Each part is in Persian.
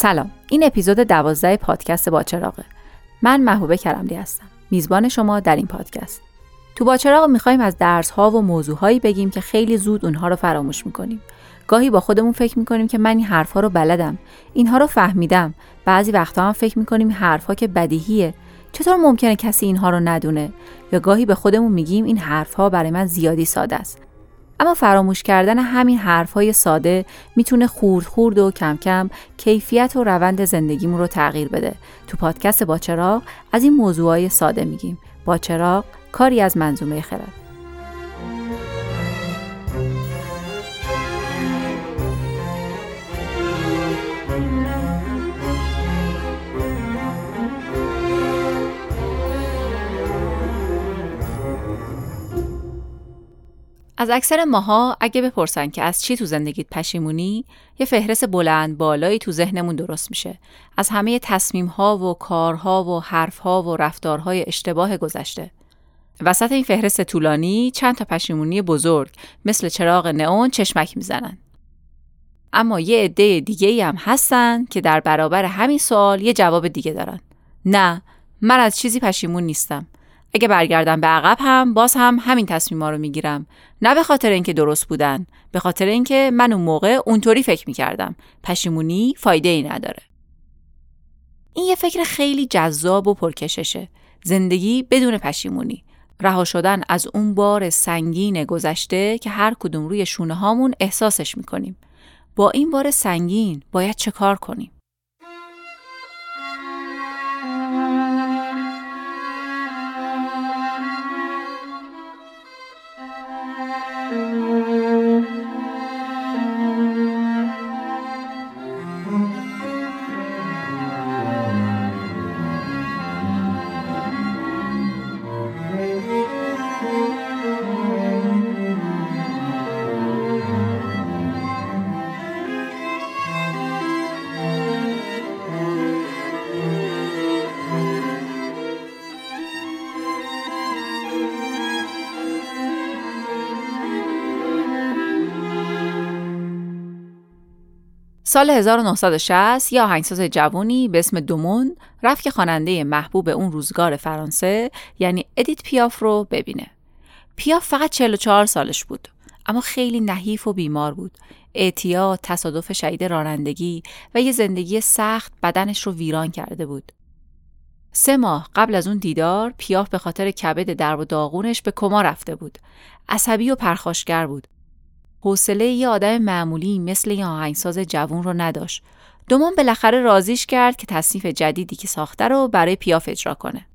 سلام این اپیزود دوازده پادکست باچراغه من محبوبه کرملی هستم. میزبان شما در این پادکست. تو باچراغ می‌خوایم از درس ها و موضوع بگیم که خیلی زود اونها رو فراموش می‌کنیم. گاهی با خودمون فکر می‌کنیم که من این حرفها رو بلدم اینها رو فهمیدم. بعضی وقتا هم فکر می‌کنیم حرفها که بدیهیه. چطور ممکنه کسی اینها رو ندونه؟ یا گاهی به خودمون میگیم این حرفها برای من زیادی ساده است. اما فراموش کردن همین حرفهای ساده می‌تونه خورد خورد و کم کم کیفیت و روند زندگیمون رو تغییر بده. تو پادکست باچراغ از این موضوعهای ساده میگیم. باچراغ کاری از منظومه خرد. از اکثر ماها اگه بپرسن که از چی تو زندگیت پشیمونی یه فهرست بلند بالایی تو ذهنمون درست میشه. از همه تصمیم ها و کارها و حرفها و رفتارهای اشتباه گذشته. وسط این فهرست طولانی چند تا پشیمونی بزرگ مثل چراغ نئون چشمک می‌زنن. اما یه عده دیگه هم هستن که در برابر همین سوال یه جواب دیگه دارن. نه من از چیزی پشیمون نیستم. اگه برگردم به عقب هم باز هم همین تصمیما رو می‌گیرم. نه به خاطر اینکه درست بودن به خاطر اینکه من اون موقع اونطوری فکر می‌کردم. پشیمونی فایده ای نداره. این یه فکر خیلی جذاب و پرکششه. زندگی بدون پشیمونی. رها شدن از اون بار سنگین گذشته که هر کدوم روی شونه هامون احساسش می‌کنیم. با این بار سنگین باید چه کار کنیم؟ سال 1960 یه آهنگساز جوونی به اسم دومون رفت که خواننده محبوب اون روزگار فرانسه یعنی ادیت پیاف رو ببینه. پیاف فقط 44 سالش بود اما خیلی نحیف و بیمار بود. اعتیاد، تصادف شدید رانندگی و یه زندگی سخت بدنش رو ویران کرده بود. سه ماه قبل از اون دیدار پیاف به خاطر کبد درب و داغونش به کما رفته بود. عصبی و پرخاشگر بود. حوصله یه آدم معمولی مثل یه آهنگساز جوون رو نداشت. دومان بالاخره رازیش کرد که تصنیف جدیدی که ساخته رو برای پیاف اجرا کنه.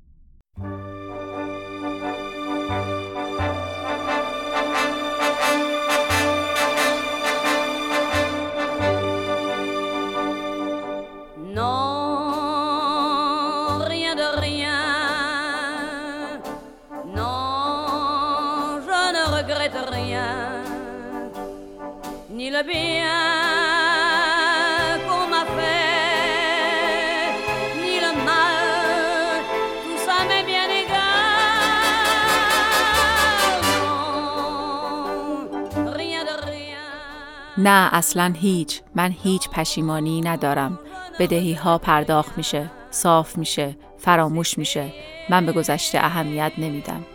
نه اصلا هیچ. من هیچ پشیمانی ندارم. بدهی ها پرداخت میشه صاف میشه فراموش میشه. من به گذشته اهمیت نمیدم.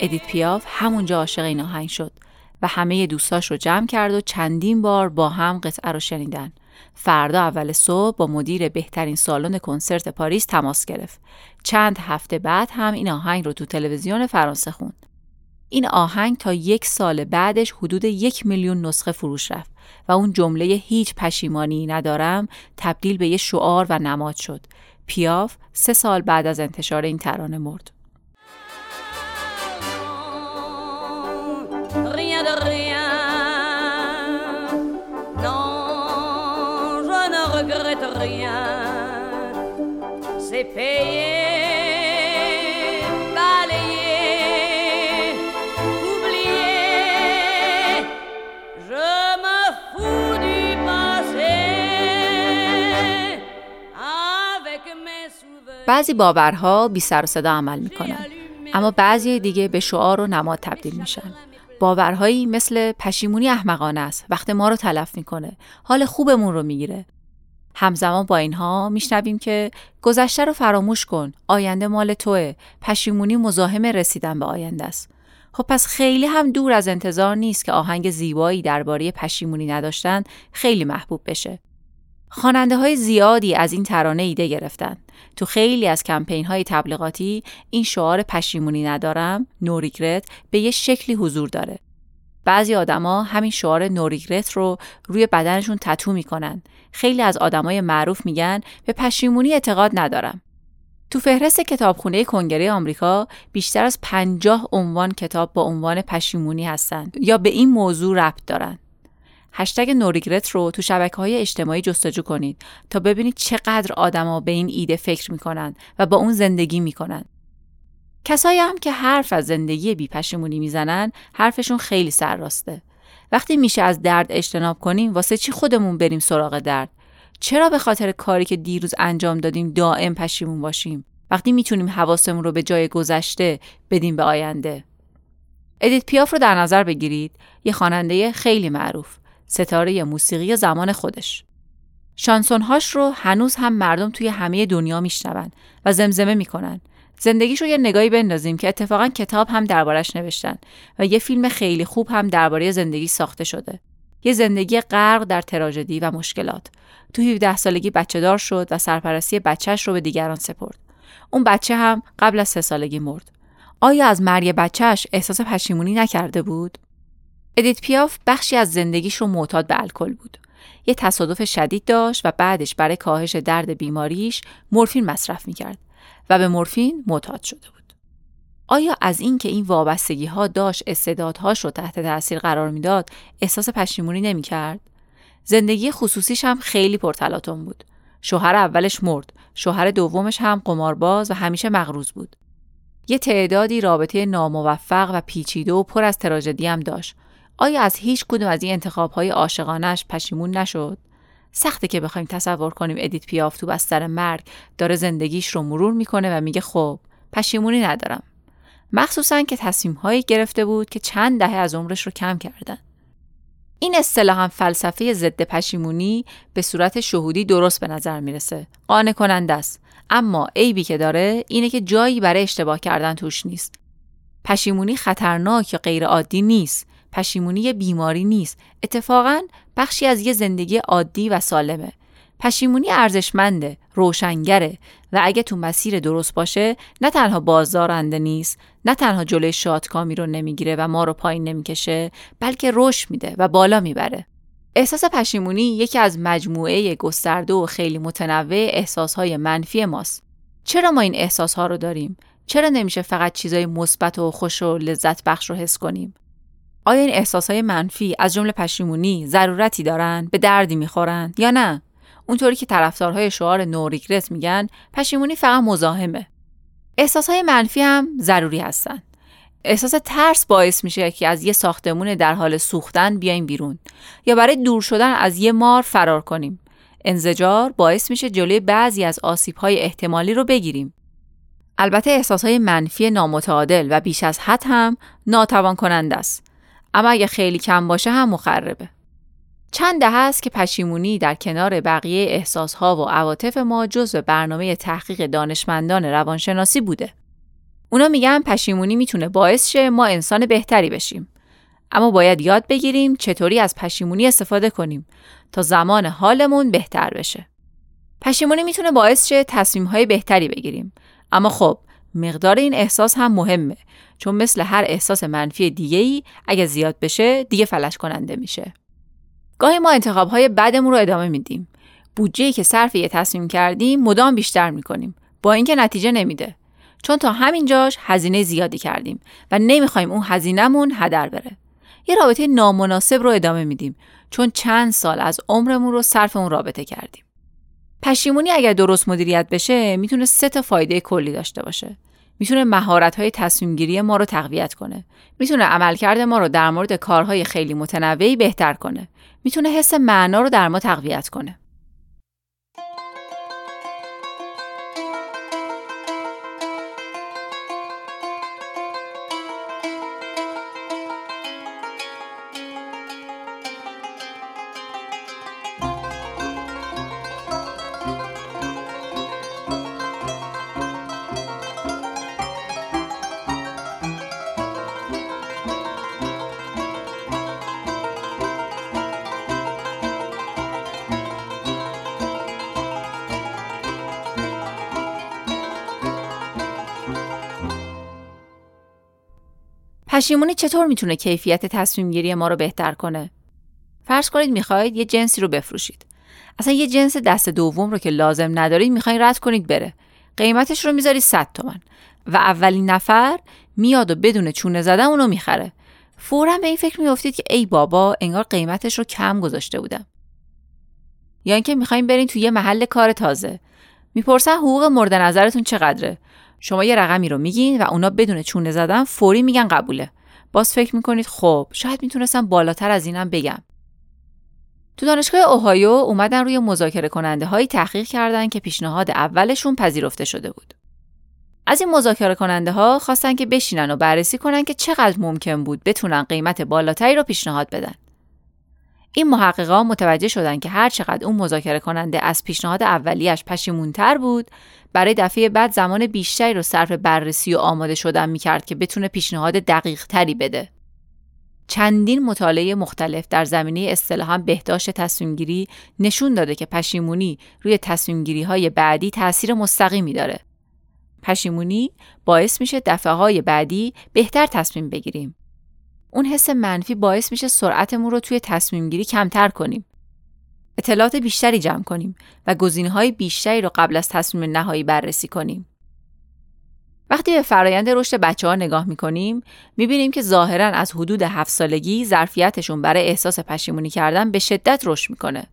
ادیت پیاف همونجا عاشق این آهنگ شد. و همه دوستاش رو جمع کرد و چندین بار با هم قطعه رو شنیدن. فردا اول صبح با مدیر بهترین سالن کنسرت پاریس تماس گرفت. چند هفته بعد هم این آهنگ رو تو تلویزیون فرانسه خوند. این آهنگ تا یک سال بعدش حدود یک میلیون نسخه فروش رفت و اون جمله هیچ پشیمانی ندارم تبدیل به یه شعار و نماد شد. پیاف سه سال بعد از انتشار این ترانه مرد. بعضی باورها بی سر صدا عمل می‌کنن اما بعضی دیگه به شعار و نماد تبدیل میشن. باورهایی مثل پشیمونی احمقانه است وقت ما رو تلف می‌کنه. حال خوبمون رو می‌گیره. همزمان با اینها میشنویم که گذشته رو فراموش کن آینده مال توه پشیمونی مزاحم رسیدن به آینده است خب پس خیلی هم دور از انتظار نیست که آهنگ زیبایی درباره پشیمونی نداشتن خیلی محبوب بشه خواننده های زیادی از این ترانه ایده گرفتن. تو خیلی از کمپین های تبلیغاتی این شعار پشیمونی ندارم نوریگرت به یه شکلی حضور داره. بعضی آدما همین شعار نوریگرت رو روی بدنشون تتو می‌کنن. خیلی از آدمای معروف میگن به پشیمونی اعتقاد ندارم. تو فهرست کتابخونه کنگره آمریکا بیشتر از پنجاه عنوان کتاب با عنوان پشیمونی هستند یا به این موضوع ربط دارن. هشتگ نوریگرت رو تو شبکه های اجتماعی جستجو کنید تا ببینید چقدر آدما به این ایده فکر می‌کنن و با اون زندگی می‌کنن. کسایی هم که حرف از زندگی بی پشیمونی می‌زنن حرفشون خیلی سرراسته. وقتی میشه از درد اجتناب کنیم واسه چی خودمون بریم سراغ درد؟ چرا به خاطر کاری که دیروز انجام دادیم دائم پشیمون باشیم؟ وقتی می‌تونیم حواسمون رو به جای گذشته بدیم به آینده. ادیت پیاف رو در نظر بگیرید یه خواننده خیلی معروف ستاره موسیقی زمان خودش. شانسونهاش رو هنوز هم مردم توی همه دنیا میشنون و زمزمه می‌کنن. زندگیش رو یه نگاهی بندازیم که اتفاقا کتاب هم دربارش نوشتن و یه فیلم خیلی خوب هم درباره زندگی ساخته شده. یه زندگی غرق در تراژدی و مشکلات. تو 17 سالگی بچه دار شد و سرپرستی بچهش رو به دیگران سپرد. اون بچه هم قبل از سه سالگی مرد. آیا از مرگ بچهش احساس پشیمونی نکرده بود؟ ادیت پیاف بخشی از زندگیش رو معتاد به الکل بود. یه تصادف شدید داشت و بعدش برای کاهش درد بیماریش مورفین مصرف می‌کرد و به مورفین معتاد شده بود. آیا از اینکه این, این وابستگی ها داشت استعدادهاش رو تحت تاثیر قرار می‌داد احساس پشیمونی نمی‌کرد؟ زندگی خصوصیش هم خیلی پرتلاطم بود. شوهر اولش مرد، شوهر دومش هم قمارباز و همیشه مغروز بود. یه تعدادی رابطه ناموفق و پیچیده و پر از تراژدی هم داشت آیا از هیچ کدوم از این انتخاب های عاشقانش پشیمون نشد؟ سخته که بخوایم تصور کنیم ادیت پیاف تو بستر مرگ داره زندگیش رو مرور می‌کنه و میگه خب پشیمونی ندارم. مخصوصا که تصمیم هایی گرفته بود که چند دهه از عمرش رو کم کردن. این اصطلاح هم فلسفه ضد پشیمونی به صورت شهودی درست به نظر می‌رسه. قانع کننده است. اما عیبی که داره اینه که جایی برای اشتباه کردن توش نیست. پشیمونی خطرناک یا غیر عادی نیست. پشیمونی بیماری نیست. اتفاقا بخشی از یه زندگی عادی و سالمه. پشیمونی ارزشمنده روشنگره و اگه تو مسیر درست باشه نه تنها بازدارنده نیست نه تنها جلوی شادکامی رو نمی‌گیره و ما رو پایین نمی‌کشه بلکه رشد میده و بالا می‌بره. احساس پشیمونی یکی از مجموعه گسترده و خیلی متنوع احساسهای منفی ماست. چرا ما این احساسها رو داریم؟ چرا نمیشه فقط چیزای مثبت و خوش و لذت بخش رو حس کنیم؟ آیا این احساسهای منفی از جمله پشیمونی ضرورتی دارن؟ به دردی می‌خورن؟ یا نه؟ اونطوری که طرفدارهای شعار نوریگرت میگن پشیمونی فقط مزاحمه. احساسهای منفی هم ضروری هستن. احساس ترس باعث میشه که از یه ساختمون در حال سوختن بیایم بیرون. یا برای دور شدن از یه مار فرار کنیم. انزجار باعث میشه جلوی بعضی از آسیبهای احتمالی رو بگیریم. البته احساسهای منفی نامتعادل و بیش از حد هم ناتوان کننده است. اما اگه خیلی کم باشه هم مخربه. چند دهه است که پشیمونی در کنار بقیه احساسها و عواطف ما جزو برنامه تحقیق دانشمندان روانشناسی بوده. اونا میگن پشیمونی می‌تونه باعث شه ما انسان بهتری بشیم. اما باید یاد بگیریم چطوری از پشیمونی استفاده کنیم تا زمان حالمون بهتر بشه. پشیمونی می‌تونه باعث شه تصمیم های بهتری بگیریم. اما خب مقدار این احساس هم مهمه چون مثل هر احساس منفی دیگه ای اگه زیاد بشه دیگه فلج کننده میشه. گاهی ما انتخاب های بدمون رو ادامه میدیم. بودجه که صرف یه تصمیم کردیم مدام بیشتر می‌کنیم با اینکه نتیجه نمیده. چون تا همینجاش هزینه زیادی کردیم و نمی‌خوایم اون هزینهمون هدر بره. یه رابطه نامناسب رو ادامه میدیم چون چند سال از عمرمون رو صرف اون رابطه کردیم. پشیمونی اگر درست مدیریت بشه می‌تونه سه تا فایده کلی داشته باشه. می‌تونه مهارت های تصمیم گیری ما رو تقویت کنه. می‌تونه عملکرد ما رو در مورد کارهای خیلی متنوعی بهتر کنه. می‌تونه حس معنا رو در ما تقویت کنه. پشیمونی چطور می‌تونه کیفیت تصمیم گیری ما رو بهتر کنه؟ فرض کنید می‌خواهید یه جنسی رو بفروشید. اصلا یه جنس دست دوم رو که لازم ندارید می‌خواین رد کنید بره. قیمتش رو می‌ذاری 100 تومن و اولین نفر میاد و بدون چونه زدن اونو می‌خره. فورا به این فکر میافتید که ای بابا انگار قیمتش رو کم گذاشته بودم. یا اینکه می‌خوایم برین توی یه محل کار تازه. می‌پرسن حقوق مورد نظرتون چقدره؟ شما یه رقمی رو میگین و اونا بدون چونه زدن فوری میگن قبوله. باز فکر می‌کنید خب شاید می‌تونستم بالاتر از اینم بگم. تو دانشگاه اوهایو اومدن روی مذاکره کننده هایی تحقیق کردن که پیشنهاد اولشون پذیرفته شده بود. از این مذاکره کننده ها خواستن که بشینن و بررسی کنن که چقدر ممکن بود بتونن قیمت بالاتری رو پیشنهاد بدن. این محققان متوجه شدن که هر چقدر اون مذاکره کننده از پیشنهاد اولیش پشیمونتر بود برای دفعه بعد زمان بیشتری رو صرف بررسی و آماده شدن می‌کرد که بتونه پیشنهاد دقیق تری بده. چندین مطالعه مختلف در زمینه اصطلاحا بهداشت تصمیمگیری نشون داده که پشیمونی روی تصمیمگیری های بعدی تاثیر مستقیمی داره. پشیمونی باعث میشه دفعه های بعدی بهتر تصمیم بگیریم. اون حس منفی باعث میشه سرعتمون رو توی تصمیم گیری کمتر کنیم. اطلاعات بیشتری جمع کنیم و گزینه های بیشتری رو قبل از تصمیم نهایی بررسی کنیم. وقتی به فرایند رشد بچه ها نگاه می‌کنیم می‌بینیم که ظاهرا از حدود هفت سالگی ظرفیتشون برای احساس پشیمونی کردن به شدت رشد می‌کنه.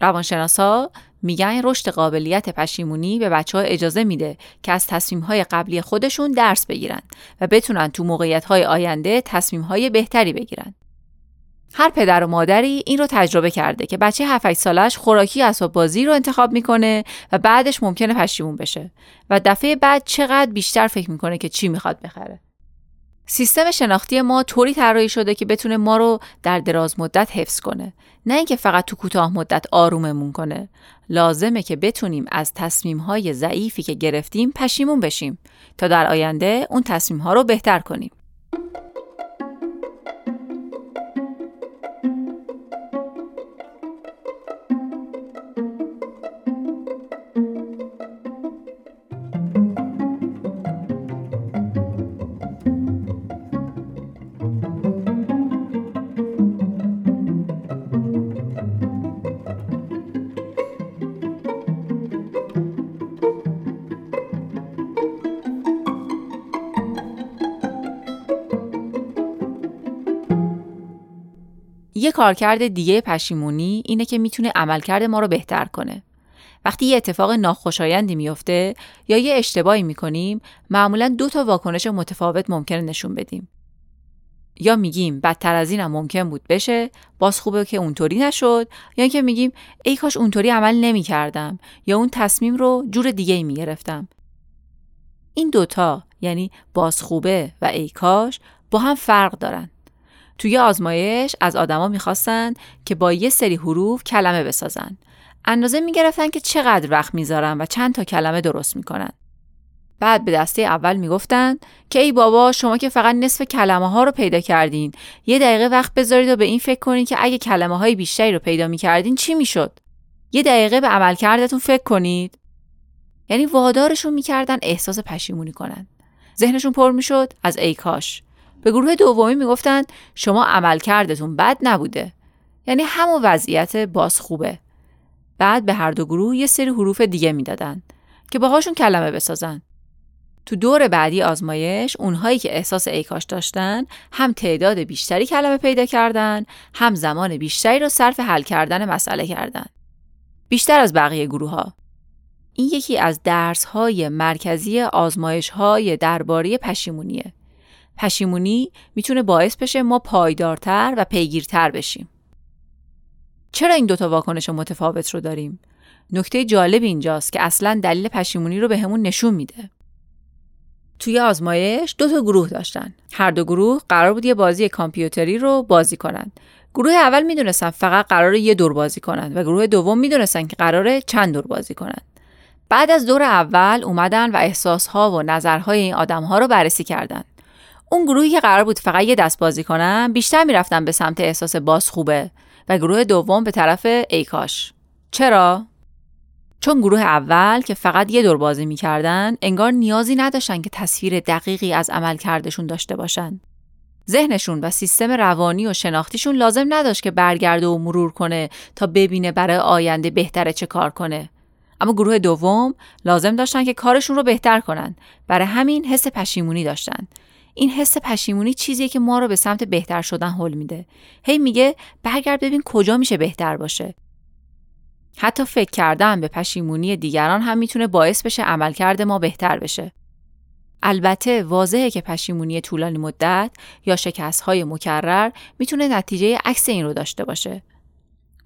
روانشناسا میگن رشد قابلیت پشیمونی به بچه ها اجازه میده که از تصمیم های قبلی خودشون درس بگیرن و بتونن تو موقعیت های آینده تصمیم های بهتری بگیرن. هر پدر و مادری این رو تجربه کرده که بچه 7 سالش خوراکی اسباب بازی رو انتخاب می‌کنه و بعدش ممکنه پشیمون بشه و دفعه بعد چقدر بیشتر فکر می‌کنه که چی می‌خواد بخره. سیستم شناختی ما طوری طراحی شده که بتونه ما رو در دراز مدت حفظ کنه نه اینکه فقط تو کوتاه مدت آروممون کنه لازمه که بتونیم از تصمیم های ضعیفی که گرفتیم پشیمون بشیم تا در آینده اون تصمیم ها رو بهتر کنیم یه کارکرد دیگه پشیمونی اینه که می‌تونه عملکرد ما رو بهتر کنه. وقتی یه اتفاق ناخوشایندی میفته یا یه اشتباهی می‌کنیم معمولا دو تا واکنش متفاوت ممکنه نشون بدیم. یا میگیم بدتر از اینم ممکن بود بشه باز خوبه که اونطوری نشد یا اینکه میگیم ای کاش اونطوری عمل نمی‌کردم یا اون تصمیم رو جور دیگه ای می‌گرفتم این دوتا یعنی باز خوبه و ای کاش با هم فرق دارن توی آزمایش از آدما می‌خواستن که با یه سری حروف کلمه بسازن. اندازه می‌گرفتن که چقدر وقت می‌ذارن و چند تا کلمه درست می‌کنن. بعد به دسته اول می‌گفتن که ای بابا شما که فقط نصف کلمه ها رو پیدا کردین. یه دقیقه وقت بذارید و به این فکر کنین که اگه کلمه های بیشتری رو پیدا می‌کردین چی می‌شد؟ یه دقیقه به عملکردتون فکر کنید. یعنی وادارشون می‌کردن احساس پشیمونی کنن. ذهنشون پر می‌شد از ای کاش. به گروه دومی می‌گفتند شما عملکردتون بد نبوده. یعنی همون وضعیت باز خوبه. بعد به هر دو گروه یه سری حروف دیگه می‌دادن که باهاشون کلمه بسازن. تو دور بعدی آزمایش اونهایی که احساس ایکاش داشتن هم تعداد بیشتری کلمه پیدا کردن هم زمان بیشتری رو صرف حل کردن مسئله کردن. بیشتر از بقیه گروه ها این یکی از درس های مرکزی آزمایش های درباره پشیمونیه. پشیمونی می‌تونه باعث بشه ما پایدارتر و پیگیرتر بشیم. چرا این دوتا واکنش متفاوت رو داریم؟ نکته جالب اینجاست که اصلا دلیل پشیمونی رو به همون نشون میده. توی آزمایش دو تا گروه داشتن. هر دو گروه قرار بود یه بازی کامپیوتری رو بازی کنند. گروه اول می‌دونستن فقط قرار یه دور بازی کنند و گروه دوم می‌دونستن که قراره چند دور بازی کنند. بعد از دور اول اومدن و احساسها و نظرهای این آدمها رو بررسی کردند. اون گروهی که قرار بود فقط یه دست بازی کنن بیشتر می‌رفتن به سمت احساس باز خوبه و گروه دوم به طرف ایکاش چرا چون گروه اول که فقط یه دور بازی می‌کردن انگار نیازی نداشتن که تصویر دقیقی از عمل کردشون داشته باشن ذهنشون و سیستم روانی و شناختیشون لازم نداشت که برگرده و مرور کنه تا ببینه برای آینده بهتره چه کار کنه. اما گروه دوم لازم داشتن که کارشون رو بهتر کنن. برای همین حس پشیمونی داشتن. این حس پشیمونی چیزیه که ما رو به سمت بهتر شدن حل میده. هی میگه برگرد ببین کجا میشه بهتر باشه. حتی فکر کردن به پشیمونی دیگران هم می‌تونه باعث بشه عملکرد ما بهتر بشه. البته واضحه که پشیمونی طولانی مدت یا شکست های مکرر می‌تونه نتیجه عکس این رو داشته باشه.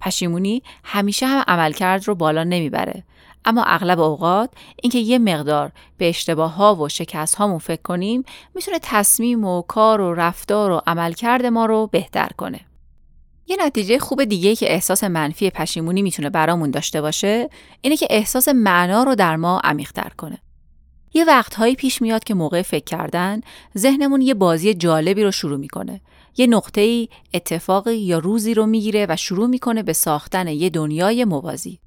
پشیمونی همیشه هم عملکرد رو بالا نمی‌بره اما اغلب اوقات اینکه یه مقدار به اشتباه ها و شکست هامون فکر کنیم می‌تونه تصمیم و کار و رفتار و عملکرد ما رو بهتر کنه. یه نتیجه خوب دیگه که احساس منفی پشیمونی می‌تونه برامون داشته باشه اینه که احساس معنا رو در ما عمیق‌تر کنه. یه وقتهایی پیش میاد که موقع فکر کردن ذهنمون یه بازی جالبی رو شروع می‌کنه. یه نقطه ای اتفاقی یا روزی رو می‌گیره و شروع می‌کنه به ساختن یه دنیای موازی.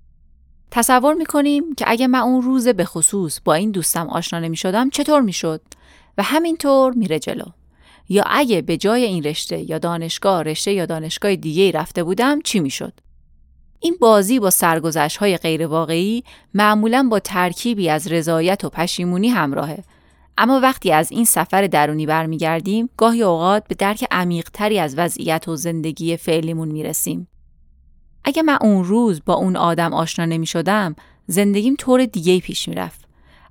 تصور می‌کنیم که اگه من اون روز به خصوص با این دوستم آشنا نمی‌شدم چطور می‌شد و همینطور میره جلو. یا اگه به جای این رشته یا دانشگاه رشته یا دانشگاه دیگه رفته بودم چی می‌شد؟ این بازی با سرگذشت های غیر واقعی معمولا با ترکیبی از رضایت و پشیمونی همراهه. اما وقتی از این سفر درونی برمیگردیم گاهی اوقات به درک عمیقتری از وضعیت و زندگی فعلیمون می‌رسیم. اگه من اون روز با اون آدم آشنا نمی شدم زندگیم طور دیگه پیش می‌رفت.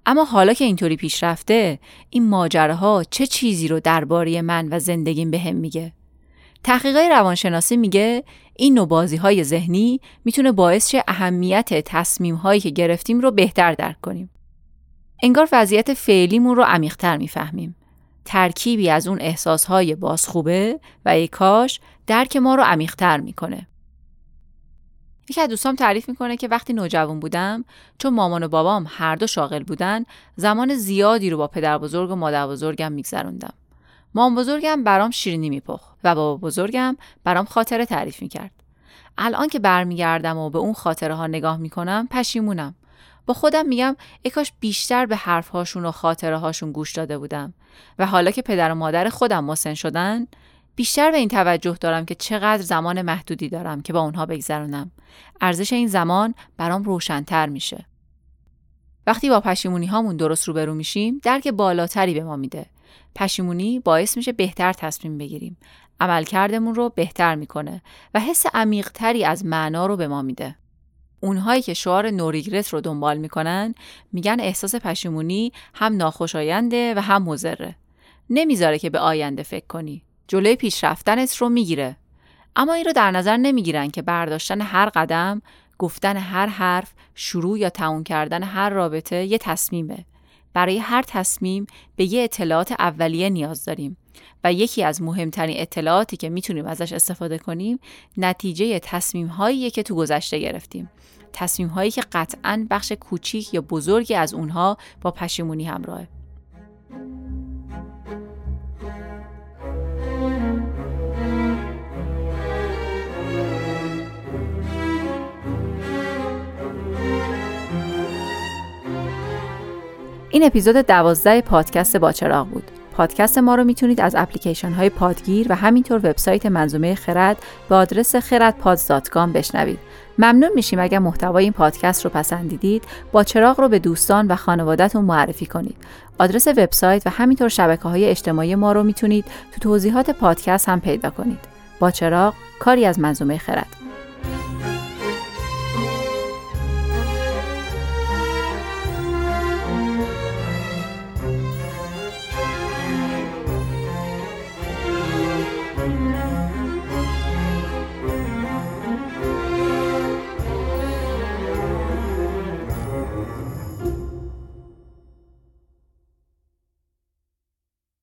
اما حالا که اینطوری پیش رفته این ماجراها چه چیزی رو درباره من و زندگیم بهم به میگه؟ تحقیقات روانشناسی میگه این نوع بازی های ذهنی می‌تونه باعث شه اهمیت تصمیم هایی که گرفتیم رو بهتر درک کنیم. انگار وضعیت فعلیمون رو عمیقتر می‌فهمیم. ترکیبی از اون احساس های بازخوبه و ای کاش درک ما رو عمیقتر می‌کنه. یکی از دوستام تعریف می‌کنه که وقتی نوجوان بودم چون مامان و بابام هر دو شاغل بودن زمان زیادی رو با پدر بزرگ و مادر بزرگم میگذروندم. مام بزرگم برام شیرینی میپخ و بابا بزرگم برام خاطره تعریف می‌کرد. الان که برمیگردم و به اون خاطره ها نگاه می‌کنم پشیمونم. با خودم میگم کاش بیشتر به حرفهاشون و خاطره هاشون گوش داده بودم و حالا که پدر و مادر خودم مسن شدن بیشتر به این توجه دارم که چقدر زمان محدودی دارم که با اونها بگذرونم. ارزش این زمان برام روشنتر میشه. وقتی با پشیمونی هامون درست روبرو میشیم درک بالاتری به ما میده. پشیمونی باعث میشه بهتر تصمیم بگیریم. عملکردمون رو بهتر می‌کنه و حس عمیقتری از معنا رو به ما میده. اونهایی که شعار نوریگرت رو دنبال می‌کنن میگن احساس پشیمونی هم ناخوشاینده و هم مضره. نمی‌ذاره که به آینده فکر کنی. جلوی پیشرفتنت رو می‌گیره. اما این رو در نظر نمی‌گیرن که برداشتن هر قدم گفتن هر حرف شروع یا تموم کردن هر رابطه یه تصمیمه. برای هر تصمیم به یه اطلاعات اولیه نیاز داریم و یکی از مهمترین اطلاعاتی که می‌تونیم ازش استفاده کنیم نتیجه تصمیم هایی که تو گذشته گرفتیم. تصمیم هایی که قطعا بخش کوچیک یا بزرگی از اونها با پشیمونی همراهه. این اپیزود دوازده پادکست باچراغ بود. پادکست ما رو می‌تونید از اپلیکیشن های پادگیر و همینطور وبسایت منظومه خرد به آدرس خردپادز.com بشنوید. ممنون میشیم اگر محتوای این پادکست رو پسندیدید با چراغ رو به دوستان و خانوادهتون معرفی کنید. آدرس وبسایت و همینطور شبکه های اجتماعی ما رو می‌تونید تو توضیحات پادکست هم پیدا کنید. با چراغ کاری از منظومه خرد